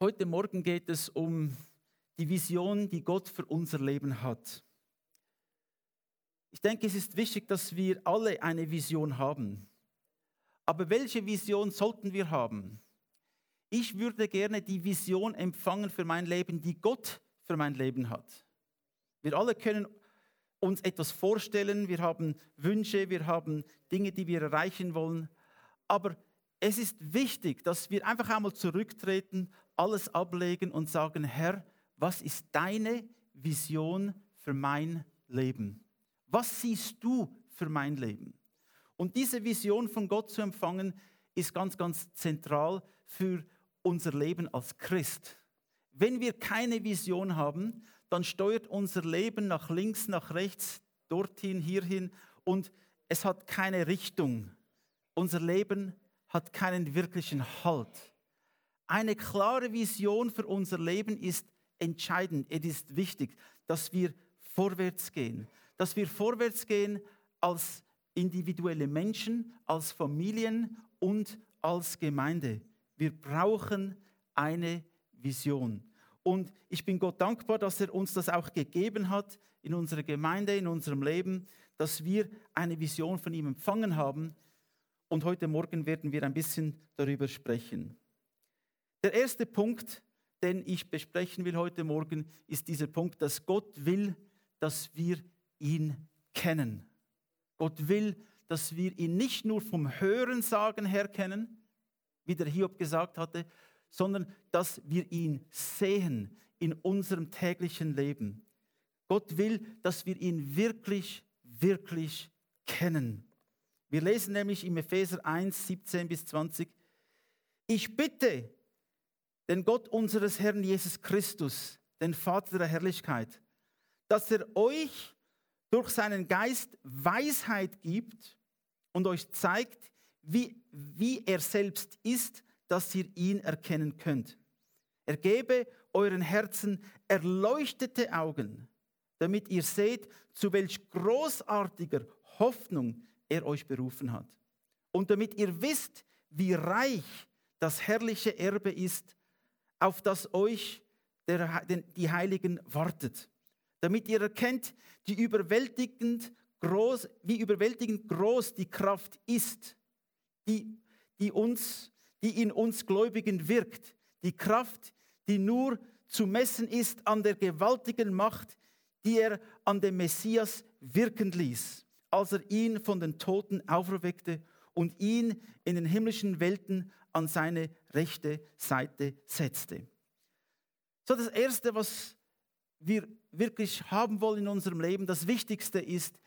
Heute Morgen geht es um die Vision, die Gott für unser Leben hat. Ich denke, es ist wichtig, dass wir alle eine Vision haben. Aber welche Vision sollten wir haben? Ich würde gerne die Vision empfangen für mein Leben, die Gott für mein Leben hat. Wir alle können uns etwas vorstellen, wir haben Wünsche, wir haben Dinge, die wir erreichen wollen. Aber es ist wichtig, dass wir einfach einmal zurücktreten, alles ablegen und sagen, Herr, was ist deine Vision für mein Leben? Was siehst du für mein Leben? Und diese Vision von Gott zu empfangen, ist ganz, ganz zentral für unser Leben als Christ. Wenn wir keine Vision haben, dann steuert unser Leben nach links, nach rechts, dorthin, hierhin und es hat keine Richtung. Unser Leben hat keinen wirklichen Halt. Eine klare Vision für unser Leben ist entscheidend. Es ist wichtig, dass wir vorwärts gehen. Dass wir vorwärts gehen als individuelle Menschen, als Familien und als Gemeinde. Wir brauchen eine Vision. Und ich bin Gott dankbar, dass er uns das auch gegeben hat in unserer Gemeinde, in unserem Leben, dass wir eine Vision von ihm empfangen haben. Und heute Morgen werden wir ein bisschen darüber sprechen. Der erste Punkt, den ich besprechen will heute Morgen, ist dieser Punkt, dass Gott will, dass wir ihn kennen. Gott will, dass wir ihn nicht nur vom Hören sagen her kennen, wie der Hiob gesagt hatte, sondern dass wir ihn sehen in unserem täglichen Leben. Gott will, dass wir ihn wirklich, wirklich kennen. Wir lesen nämlich im Epheser 1, 17 bis 20, ich bitte, den Gott unseres Herrn Jesus Christus, den Vater der Herrlichkeit, dass er euch durch seinen Geist Weisheit gibt und euch zeigt, wie, wie er selbst ist, dass ihr ihn erkennen könnt. Er gebe euren Herzen erleuchtete Augen, damit ihr seht, zu welch großartiger Hoffnung er euch berufen hat. Und damit ihr wisst, wie reich das herrliche Erbe ist, auf das euch der, die Heiligen wartet, damit ihr erkennt, die überwältigend groß, wie überwältigend groß die Kraft ist, die, die, uns, die in uns Gläubigen wirkt, die Kraft, die nur zu messen ist an der gewaltigen Macht, die er an dem Messias wirken ließ, als er ihn von den Toten auferweckte und ihn in den himmlischen Welten an seine rechte Seite setzte. So das Erste, was wir wirklich haben wollen in unserem Leben, das Wichtigste ist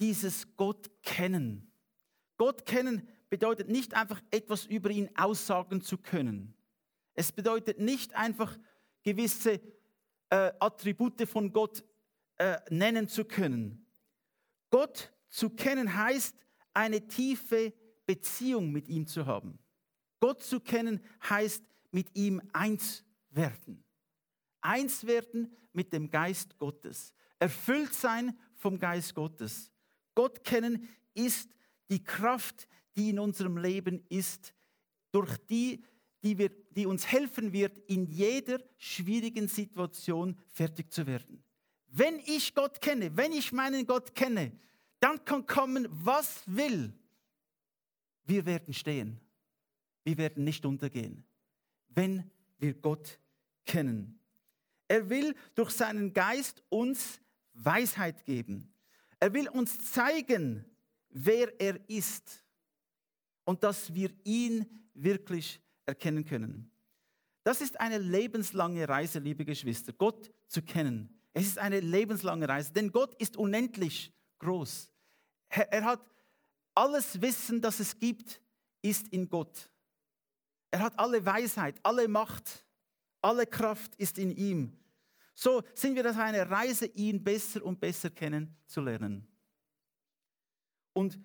dieses Gott kennen. Gott kennen bedeutet nicht einfach etwas über ihn aussagen zu können. Es bedeutet nicht einfach gewisse äh, Attribute von Gott äh, nennen zu können. Gott zu kennen heißt, eine tiefe Beziehung mit ihm zu haben. Gott zu kennen heißt, mit ihm eins werden. Eins werden mit dem Geist Gottes. Erfüllt sein vom Geist Gottes. Gott kennen ist die Kraft, die in unserem Leben ist, durch die, die, wir, die uns helfen wird, in jeder schwierigen Situation fertig zu werden. Wenn ich Gott kenne, wenn ich meinen Gott kenne, dann kann kommen, was will. Wir werden stehen wir werden nicht untergehen, wenn wir Gott kennen. Er will durch seinen Geist uns Weisheit geben. Er will uns zeigen, wer er ist und dass wir ihn wirklich erkennen können. Das ist eine lebenslange Reise, liebe Geschwister, Gott zu kennen. Es ist eine lebenslange Reise, denn Gott ist unendlich groß. Er hat alles Wissen, das es gibt, ist in Gott. Er hat alle Weisheit, alle Macht, alle Kraft ist in ihm. So sind wir auf einer Reise, ihn besser und besser kennenzulernen. Und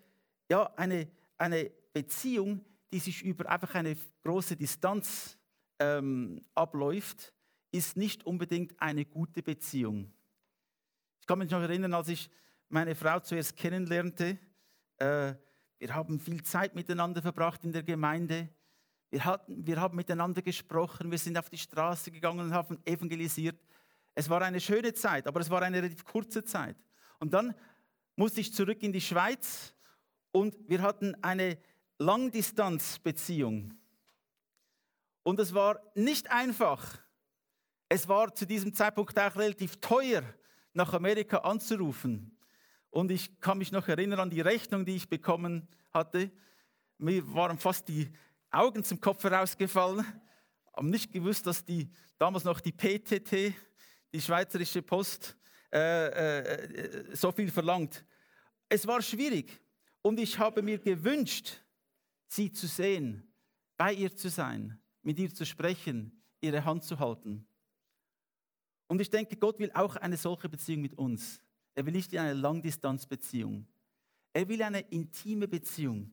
ja, eine, eine Beziehung, die sich über einfach eine große Distanz ähm, abläuft, ist nicht unbedingt eine gute Beziehung. Ich kann mich noch erinnern, als ich meine Frau zuerst kennenlernte. Äh, wir haben viel Zeit miteinander verbracht in der Gemeinde. Wir, hatten, wir haben miteinander gesprochen, wir sind auf die Straße gegangen und haben evangelisiert. Es war eine schöne Zeit, aber es war eine relativ kurze Zeit. Und dann musste ich zurück in die Schweiz und wir hatten eine Langdistanzbeziehung. Und es war nicht einfach. Es war zu diesem Zeitpunkt auch relativ teuer, nach Amerika anzurufen. Und ich kann mich noch erinnern an die Rechnung, die ich bekommen hatte. Mir waren fast die Augen zum Kopf herausgefallen. Haben nicht gewusst, dass die damals noch die PTT, die Schweizerische Post, äh, äh, so viel verlangt. Es war schwierig und ich habe mir gewünscht, sie zu sehen, bei ihr zu sein, mit ihr zu sprechen, ihre Hand zu halten. Und ich denke, Gott will auch eine solche Beziehung mit uns. Er will nicht in eine Langdistanzbeziehung. Er will eine intime Beziehung.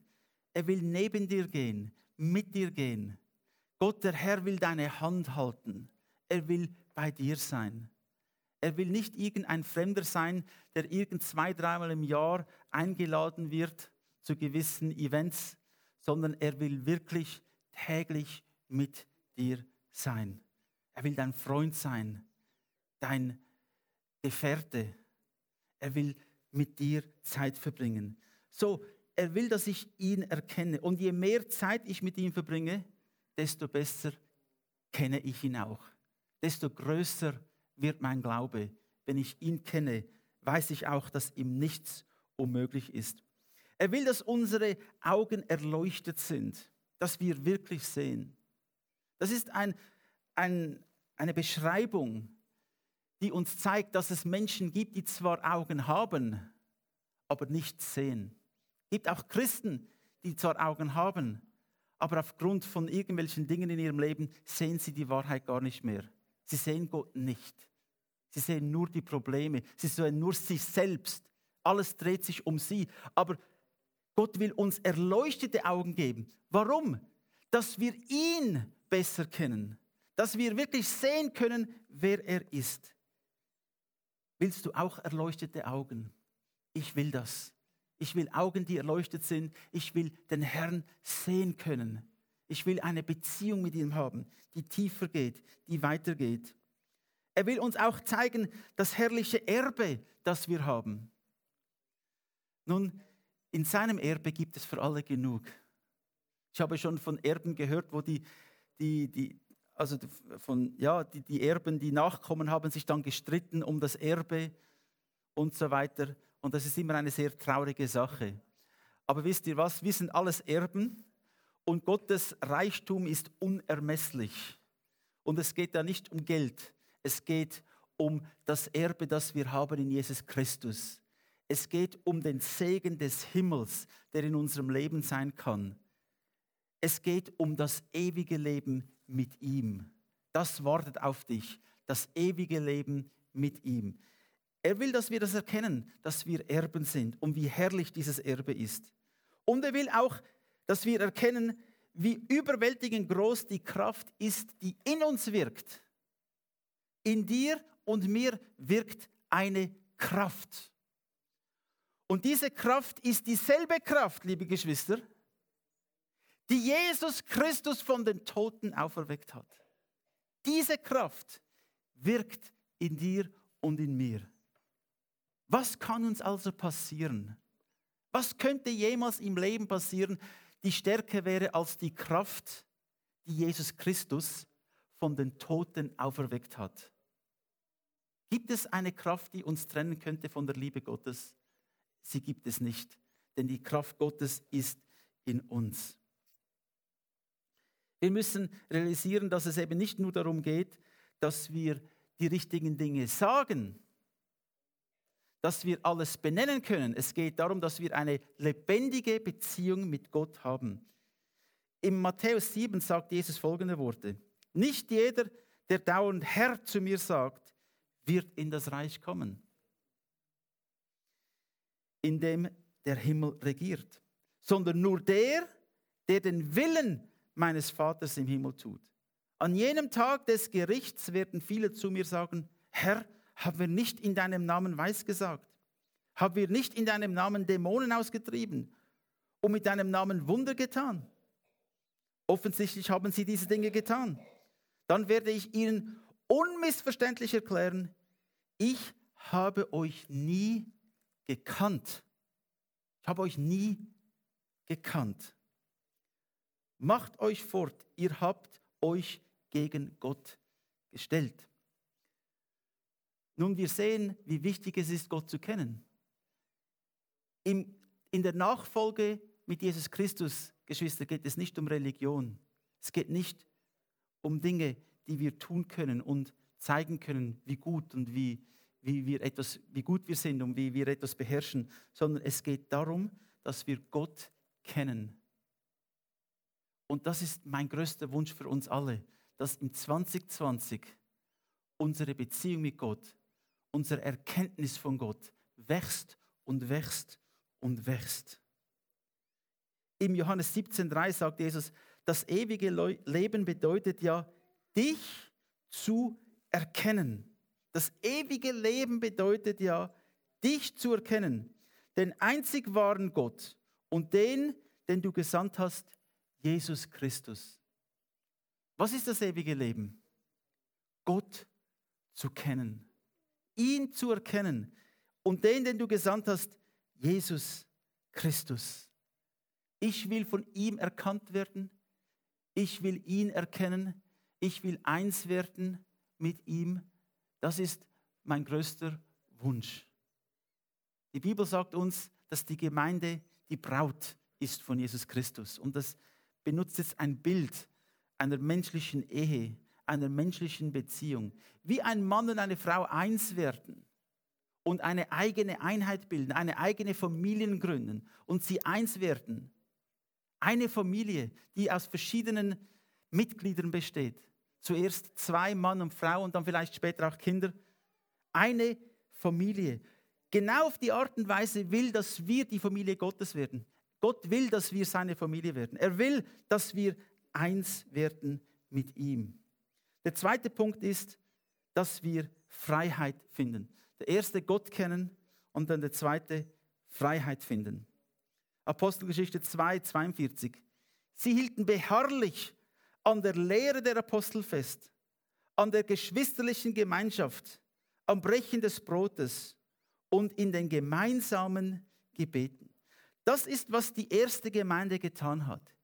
Er will neben dir gehen, mit dir gehen. Gott, der Herr, will deine Hand halten. Er will bei dir sein. Er will nicht irgendein Fremder sein, der irgend zwei, dreimal im Jahr eingeladen wird zu gewissen Events, sondern er will wirklich täglich mit dir sein. Er will dein Freund sein, dein Gefährte. Er will mit dir Zeit verbringen. So, er will, dass ich ihn erkenne. Und je mehr Zeit ich mit ihm verbringe, desto besser kenne ich ihn auch. Desto größer wird mein Glaube. Wenn ich ihn kenne, weiß ich auch, dass ihm nichts unmöglich ist. Er will, dass unsere Augen erleuchtet sind, dass wir wirklich sehen. Das ist ein, ein, eine Beschreibung, die uns zeigt, dass es Menschen gibt, die zwar Augen haben, aber nicht sehen. Es gibt auch Christen, die zwar Augen haben, aber aufgrund von irgendwelchen Dingen in ihrem Leben sehen sie die Wahrheit gar nicht mehr. Sie sehen Gott nicht. Sie sehen nur die Probleme. Sie sehen nur sich selbst. Alles dreht sich um sie. Aber Gott will uns erleuchtete Augen geben. Warum? Dass wir ihn besser kennen. Dass wir wirklich sehen können, wer er ist. Willst du auch erleuchtete Augen? Ich will das. Ich will Augen, die erleuchtet sind. Ich will den Herrn sehen können. Ich will eine Beziehung mit ihm haben, die tiefer geht, die weitergeht. Er will uns auch zeigen, das herrliche Erbe, das wir haben. Nun, in seinem Erbe gibt es für alle genug. Ich habe schon von Erben gehört, wo die, die, die, also von, ja, die, die Erben, die Nachkommen haben sich dann gestritten um das Erbe und so weiter. Und das ist immer eine sehr traurige Sache. Aber wisst ihr was? Wir sind alles Erben und Gottes Reichtum ist unermesslich. Und es geht da nicht um Geld, es geht um das Erbe, das wir haben in Jesus Christus. Es geht um den Segen des Himmels, der in unserem Leben sein kann. Es geht um das ewige Leben mit ihm. Das wartet auf dich, das ewige Leben mit ihm. Er will, dass wir das erkennen, dass wir Erben sind und wie herrlich dieses Erbe ist. Und er will auch, dass wir erkennen, wie überwältigend groß die Kraft ist, die in uns wirkt. In dir und mir wirkt eine Kraft. Und diese Kraft ist dieselbe Kraft, liebe Geschwister, die Jesus Christus von den Toten auferweckt hat. Diese Kraft wirkt in dir und in mir. Was kann uns also passieren? Was könnte jemals im Leben passieren, die stärker wäre als die Kraft, die Jesus Christus von den Toten auferweckt hat? Gibt es eine Kraft, die uns trennen könnte von der Liebe Gottes? Sie gibt es nicht, denn die Kraft Gottes ist in uns. Wir müssen realisieren, dass es eben nicht nur darum geht, dass wir die richtigen Dinge sagen, dass wir alles benennen können. Es geht darum, dass wir eine lebendige Beziehung mit Gott haben. Im Matthäus 7 sagt Jesus folgende Worte. Nicht jeder, der dauernd Herr zu mir sagt, wird in das Reich kommen, in dem der Himmel regiert, sondern nur der, der den Willen meines Vaters im Himmel tut. An jenem Tag des Gerichts werden viele zu mir sagen, Herr, haben wir nicht in deinem Namen weiß gesagt? Haben wir nicht in deinem Namen Dämonen ausgetrieben und mit deinem Namen Wunder getan? Offensichtlich haben sie diese Dinge getan. Dann werde ich ihnen unmissverständlich erklären, ich habe euch nie gekannt. Ich habe euch nie gekannt. Macht euch fort, ihr habt euch gegen Gott gestellt. Nun, wir sehen, wie wichtig es ist, Gott zu kennen. In, in der Nachfolge mit Jesus Christus, Geschwister, geht es nicht um Religion. Es geht nicht um Dinge, die wir tun können und zeigen können, wie gut und wie, wie, wir etwas, wie gut wir sind und wie wir etwas beherrschen, sondern es geht darum, dass wir Gott kennen. Und das ist mein größter Wunsch für uns alle, dass im 2020 unsere Beziehung mit Gott, unsere Erkenntnis von Gott wächst und wächst und wächst. Im Johannes 17,3 sagt Jesus, das ewige Leben bedeutet ja, dich zu erkennen. Das ewige Leben bedeutet ja, dich zu erkennen, den einzig wahren Gott und den, den du gesandt hast, Jesus Christus. Was ist das ewige Leben? Gott zu kennen, ihn zu erkennen und den, den du gesandt hast, Jesus Christus. Ich will von ihm erkannt werden, ich will ihn erkennen, ich will eins werden mit ihm. Das ist mein größter Wunsch. Die Bibel sagt uns, dass die Gemeinde die Braut ist von Jesus Christus. Und das benutzt jetzt ein Bild einer menschlichen Ehe, einer menschlichen Beziehung. Wie ein Mann und eine Frau eins werden und eine eigene Einheit bilden, eine eigene Familie gründen und sie eins werden. Eine Familie, die aus verschiedenen Mitgliedern besteht. Zuerst zwei Mann und Frau und dann vielleicht später auch Kinder. Eine Familie. Genau auf die Art und Weise will, dass wir die Familie Gottes werden. Gott will, dass wir seine Familie werden. Er will, dass wir eins werden mit ihm. Der zweite Punkt ist, dass wir Freiheit finden. Der erste Gott kennen und dann der zweite Freiheit finden. Apostelgeschichte 2, 42. Sie hielten beharrlich an der Lehre der Apostel fest, an der geschwisterlichen Gemeinschaft, am Brechen des Brotes und in den gemeinsamen Gebeten. Das ist, was die erste Gemeinde getan hat.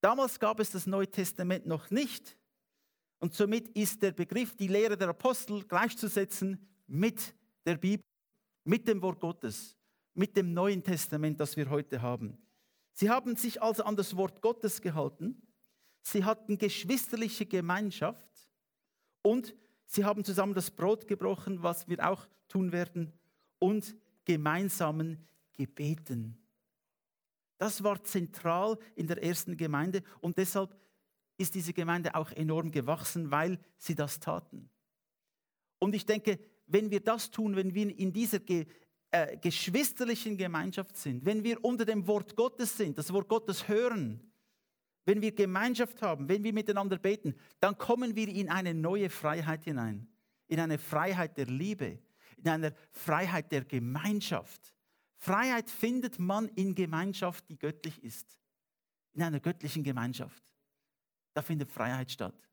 Damals gab es das Neue Testament noch nicht und somit ist der Begriff die Lehre der Apostel gleichzusetzen mit der Bibel, mit dem Wort Gottes, mit dem Neuen Testament, das wir heute haben. Sie haben sich also an das Wort Gottes gehalten sie hatten geschwisterliche Gemeinschaft und sie haben zusammen das Brot gebrochen, was wir auch tun werden, und gemeinsamen gebeten. Das war zentral in der ersten Gemeinde und deshalb ist diese Gemeinde auch enorm gewachsen, weil sie das taten. Und ich denke, wenn wir das tun, wenn wir in dieser ge äh, geschwisterlichen Gemeinschaft sind, wenn wir unter dem Wort Gottes sind, das Wort Gottes hören, wenn wir Gemeinschaft haben, wenn wir miteinander beten, dann kommen wir in eine neue Freiheit hinein. In eine Freiheit der Liebe, in eine Freiheit der Gemeinschaft. Freiheit findet man in Gemeinschaft, die göttlich ist. In einer göttlichen Gemeinschaft. Da findet Freiheit statt.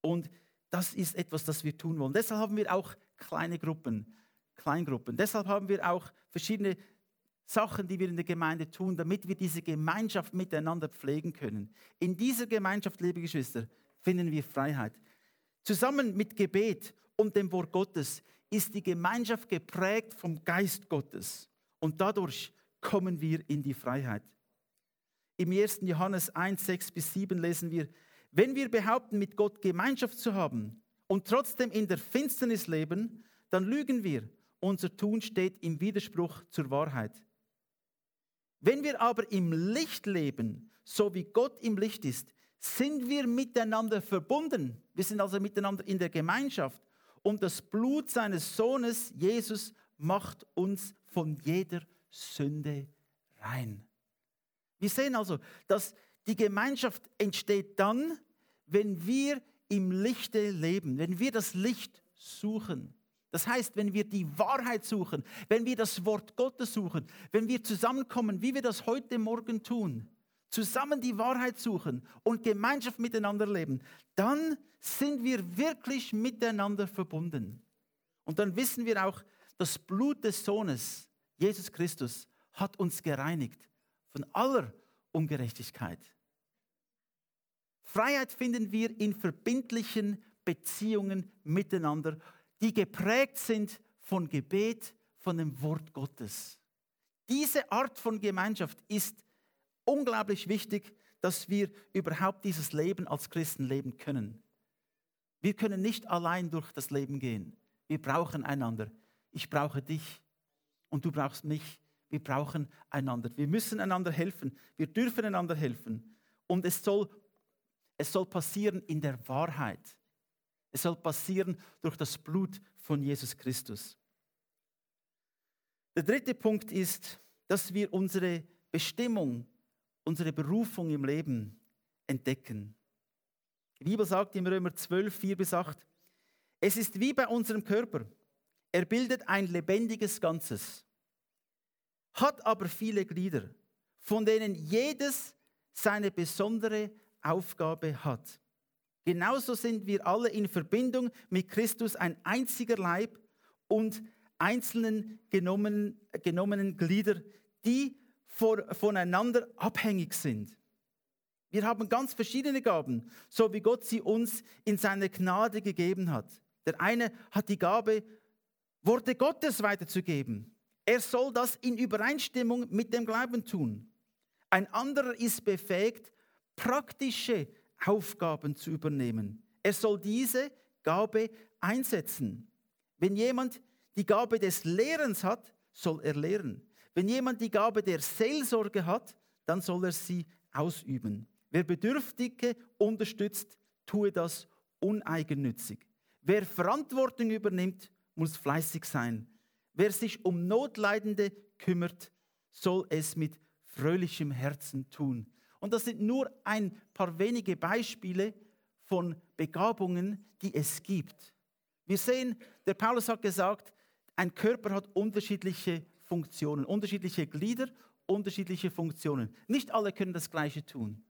Und das ist etwas, das wir tun wollen. Deshalb haben wir auch kleine Gruppen, Kleingruppen. Deshalb haben wir auch verschiedene Sachen, die wir in der Gemeinde tun, damit wir diese Gemeinschaft miteinander pflegen können. In dieser Gemeinschaft, liebe Geschwister, finden wir Freiheit. Zusammen mit Gebet und dem Wort Gottes ist die Gemeinschaft geprägt vom Geist Gottes. Und dadurch kommen wir in die Freiheit. Im 1. Johannes 1, 6 bis 7 lesen wir, wenn wir behaupten, mit Gott Gemeinschaft zu haben und trotzdem in der Finsternis leben, dann lügen wir. Unser Tun steht im Widerspruch zur Wahrheit. Wenn wir aber im Licht leben, so wie Gott im Licht ist, sind wir miteinander verbunden. Wir sind also miteinander in der Gemeinschaft. Und das Blut seines Sohnes, Jesus, macht uns von jeder Sünde rein. Wir sehen also, dass die Gemeinschaft entsteht dann, wenn wir im Lichte leben, wenn wir das Licht suchen. Das heißt, wenn wir die Wahrheit suchen, wenn wir das Wort Gottes suchen, wenn wir zusammenkommen, wie wir das heute Morgen tun, zusammen die Wahrheit suchen und Gemeinschaft miteinander leben, dann sind wir wirklich miteinander verbunden. Und dann wissen wir auch, das Blut des Sohnes, Jesus Christus, hat uns gereinigt von aller Ungerechtigkeit. Freiheit finden wir in verbindlichen Beziehungen miteinander, die geprägt sind von Gebet, von dem Wort Gottes. Diese Art von Gemeinschaft ist unglaublich wichtig, dass wir überhaupt dieses Leben als Christen leben können. Wir können nicht allein durch das Leben gehen. Wir brauchen einander. Ich brauche dich und du brauchst mich. Wir brauchen einander. Wir müssen einander helfen. Wir dürfen einander helfen. Und es soll, es soll passieren in der Wahrheit. Es soll passieren durch das Blut von Jesus Christus. Der dritte Punkt ist, dass wir unsere Bestimmung, unsere Berufung im Leben entdecken. Die Bibel sagt im Römer 12, 4 bis 8, es ist wie bei unserem Körper. Er bildet ein lebendiges Ganzes, hat aber viele Glieder, von denen jedes seine besondere Aufgabe hat. Genauso sind wir alle in Verbindung mit Christus ein einziger Leib und einzelnen genommenen, genommenen Glieder, die voneinander abhängig sind. Wir haben ganz verschiedene Gaben, so wie Gott sie uns in seiner Gnade gegeben hat. Der eine hat die Gabe, Worte Gottes weiterzugeben. Er soll das in Übereinstimmung mit dem Glauben tun. Ein anderer ist befähigt, praktische Aufgaben zu übernehmen. Er soll diese Gabe einsetzen. Wenn jemand die Gabe des Lehrens hat, soll er lehren. Wenn jemand die Gabe der Seelsorge hat, dann soll er sie ausüben. Wer Bedürftige unterstützt, tue das uneigennützig. Wer Verantwortung übernimmt, muss fleißig sein. Wer sich um Notleidende kümmert, soll es mit fröhlichem Herzen tun. Und das sind nur ein paar wenige Beispiele von Begabungen, die es gibt. Wir sehen, der Paulus hat gesagt, ein Körper hat unterschiedliche Funktionen, unterschiedliche Glieder, unterschiedliche Funktionen. Nicht alle können das Gleiche tun.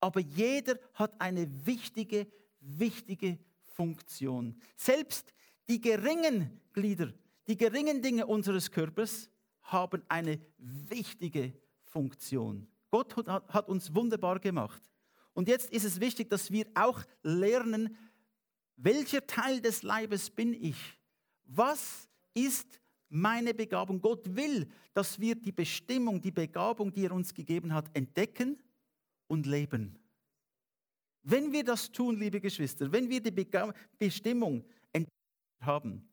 Aber jeder hat eine wichtige, wichtige Funktion. Selbst die geringen Glieder, die geringen Dinge unseres Körpers haben eine wichtige Funktion. Gott hat uns wunderbar gemacht. Und jetzt ist es wichtig, dass wir auch lernen, welcher Teil des Leibes bin ich? Was ist meine Begabung? Gott will, dass wir die Bestimmung, die Begabung, die er uns gegeben hat, entdecken und leben. Wenn wir das tun, liebe Geschwister, wenn wir die Begab Bestimmung haben,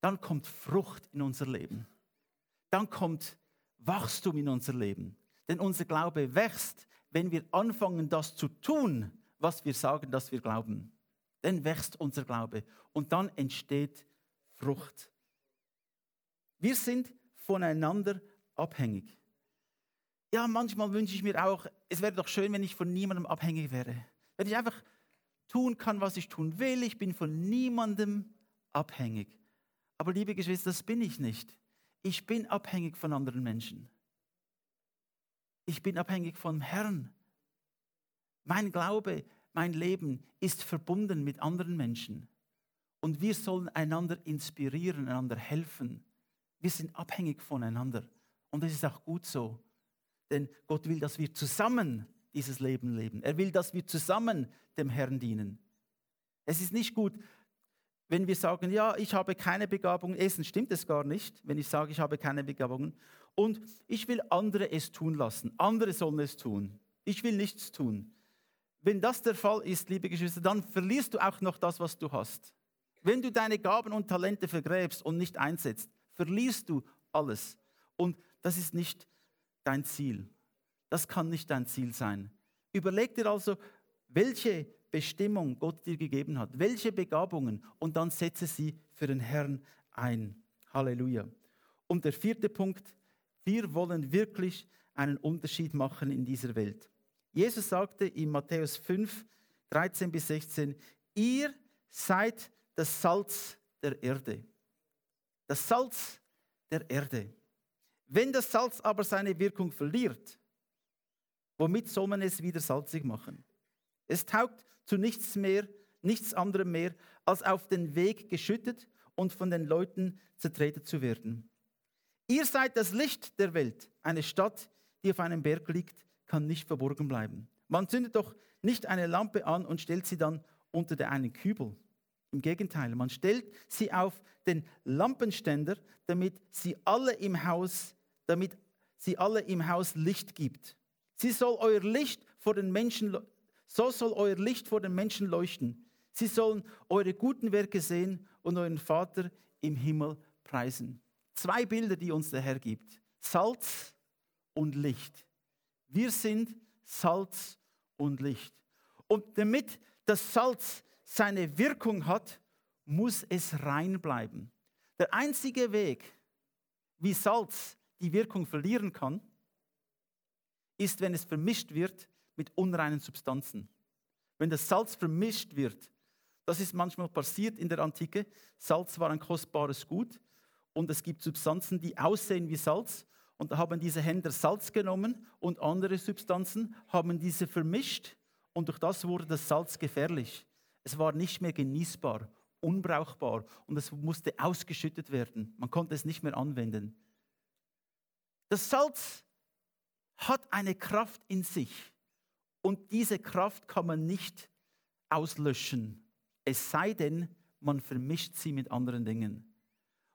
dann kommt Frucht in unser Leben. Dann kommt Wachstum in unser Leben. Denn unser Glaube wächst, wenn wir anfangen, das zu tun, was wir sagen, dass wir glauben. Dann wächst unser Glaube und dann entsteht Frucht. Wir sind voneinander abhängig. Ja, manchmal wünsche ich mir auch, es wäre doch schön, wenn ich von niemandem abhängig wäre. Wenn ich einfach tun kann, was ich tun will. Ich bin von niemandem abhängig. Aber liebe Geschwister, das bin ich nicht. Ich bin abhängig von anderen Menschen. Ich bin abhängig vom Herrn. Mein Glaube, mein Leben ist verbunden mit anderen Menschen. Und wir sollen einander inspirieren, einander helfen. Wir sind abhängig voneinander. Und das ist auch gut so. Denn Gott will, dass wir zusammen dieses Leben leben. Er will, dass wir zusammen dem Herrn dienen. Es ist nicht gut, wenn wir sagen, ja, ich habe keine Begabung. Erstens stimmt es gar nicht, wenn ich sage, ich habe keine Begabungen. Und ich will andere es tun lassen. Andere sollen es tun. Ich will nichts tun. Wenn das der Fall ist, liebe Geschwister, dann verlierst du auch noch das, was du hast. Wenn du deine Gaben und Talente vergräbst und nicht einsetzt, verlierst du alles. Und das ist nicht dein Ziel. Das kann nicht dein Ziel sein. Überleg dir also, welche Bestimmung Gott dir gegeben hat, welche Begabungen und dann setze sie für den Herrn ein. Halleluja. Und der vierte Punkt, wir wollen wirklich einen Unterschied machen in dieser Welt. Jesus sagte in Matthäus 5, 13 bis 16, ihr seid das Salz der Erde. Das Salz der Erde. Wenn das Salz aber seine Wirkung verliert, Womit soll man es wieder salzig machen? Es taugt zu nichts mehr, nichts anderem mehr, als auf den Weg geschüttet und von den Leuten zertreten zu werden. Ihr seid das Licht der Welt. Eine Stadt, die auf einem Berg liegt, kann nicht verborgen bleiben. Man zündet doch nicht eine Lampe an und stellt sie dann unter einen Kübel. Im Gegenteil, man stellt sie auf den Lampenständer, damit sie alle im Haus, damit sie alle im Haus Licht gibt. Sie soll euer Licht vor den Menschen, so soll euer Licht vor den Menschen leuchten. Sie sollen eure guten Werke sehen und euren Vater im Himmel preisen. Zwei Bilder, die uns der Herr gibt. Salz und Licht. Wir sind Salz und Licht. Und damit das Salz seine Wirkung hat, muss es rein bleiben. Der einzige Weg, wie Salz die Wirkung verlieren kann, ist, wenn es vermischt wird mit unreinen Substanzen. Wenn das Salz vermischt wird, das ist manchmal passiert in der Antike. Salz war ein kostbares Gut und es gibt Substanzen, die aussehen wie Salz. Und da haben diese Händler Salz genommen und andere Substanzen haben diese vermischt und durch das wurde das Salz gefährlich. Es war nicht mehr genießbar, unbrauchbar und es musste ausgeschüttet werden. Man konnte es nicht mehr anwenden. Das Salz hat eine Kraft in sich und diese Kraft kann man nicht auslöschen, es sei denn, man vermischt sie mit anderen Dingen.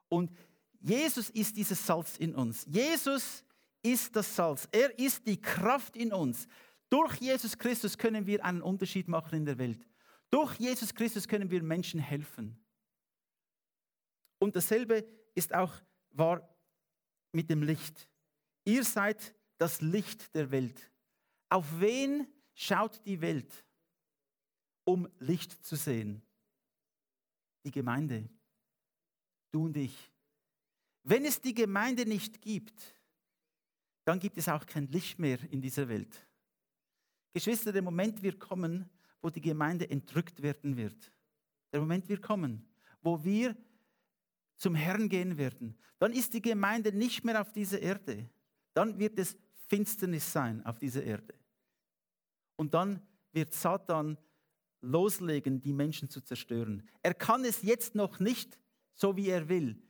Und Jesus ist dieses Salz in uns. Jesus ist das Salz. Er ist die Kraft in uns. Durch Jesus Christus können wir einen Unterschied machen in der Welt. Durch Jesus Christus können wir Menschen helfen. Und dasselbe ist auch wahr mit dem Licht. Ihr seid das Licht der Welt. Auf wen schaut die Welt, um Licht zu sehen? Die Gemeinde. Du und ich. Wenn es die Gemeinde nicht gibt, dann gibt es auch kein Licht mehr in dieser Welt. Geschwister, der Moment wird kommen, wo die Gemeinde entrückt werden wird. Der Moment wird kommen, wo wir zum Herrn gehen werden. Dann ist die Gemeinde nicht mehr auf dieser Erde. Dann wird es Finsternis sein auf dieser Erde. Und dann wird Satan loslegen, die Menschen zu zerstören. Er kann es jetzt noch nicht, so wie er will.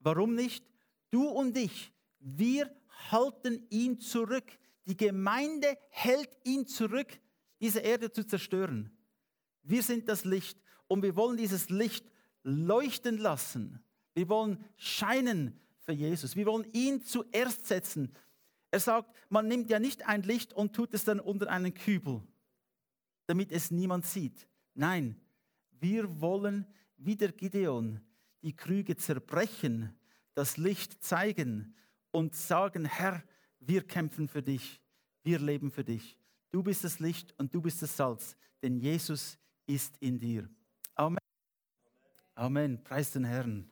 Warum nicht? Du und ich, wir halten ihn zurück. Die Gemeinde hält ihn zurück, diese Erde zu zerstören. Wir sind das Licht und wir wollen dieses Licht leuchten lassen. Wir wollen scheinen für Jesus. Wir wollen ihn zuerst setzen. Er sagt, man nimmt ja nicht ein Licht und tut es dann unter einen Kübel, damit es niemand sieht. Nein, wir wollen wie der Gideon die Krüge zerbrechen, das Licht zeigen und sagen, Herr, wir kämpfen für dich, wir leben für dich. Du bist das Licht und du bist das Salz, denn Jesus ist in dir. Amen. Amen. Preis den Herrn.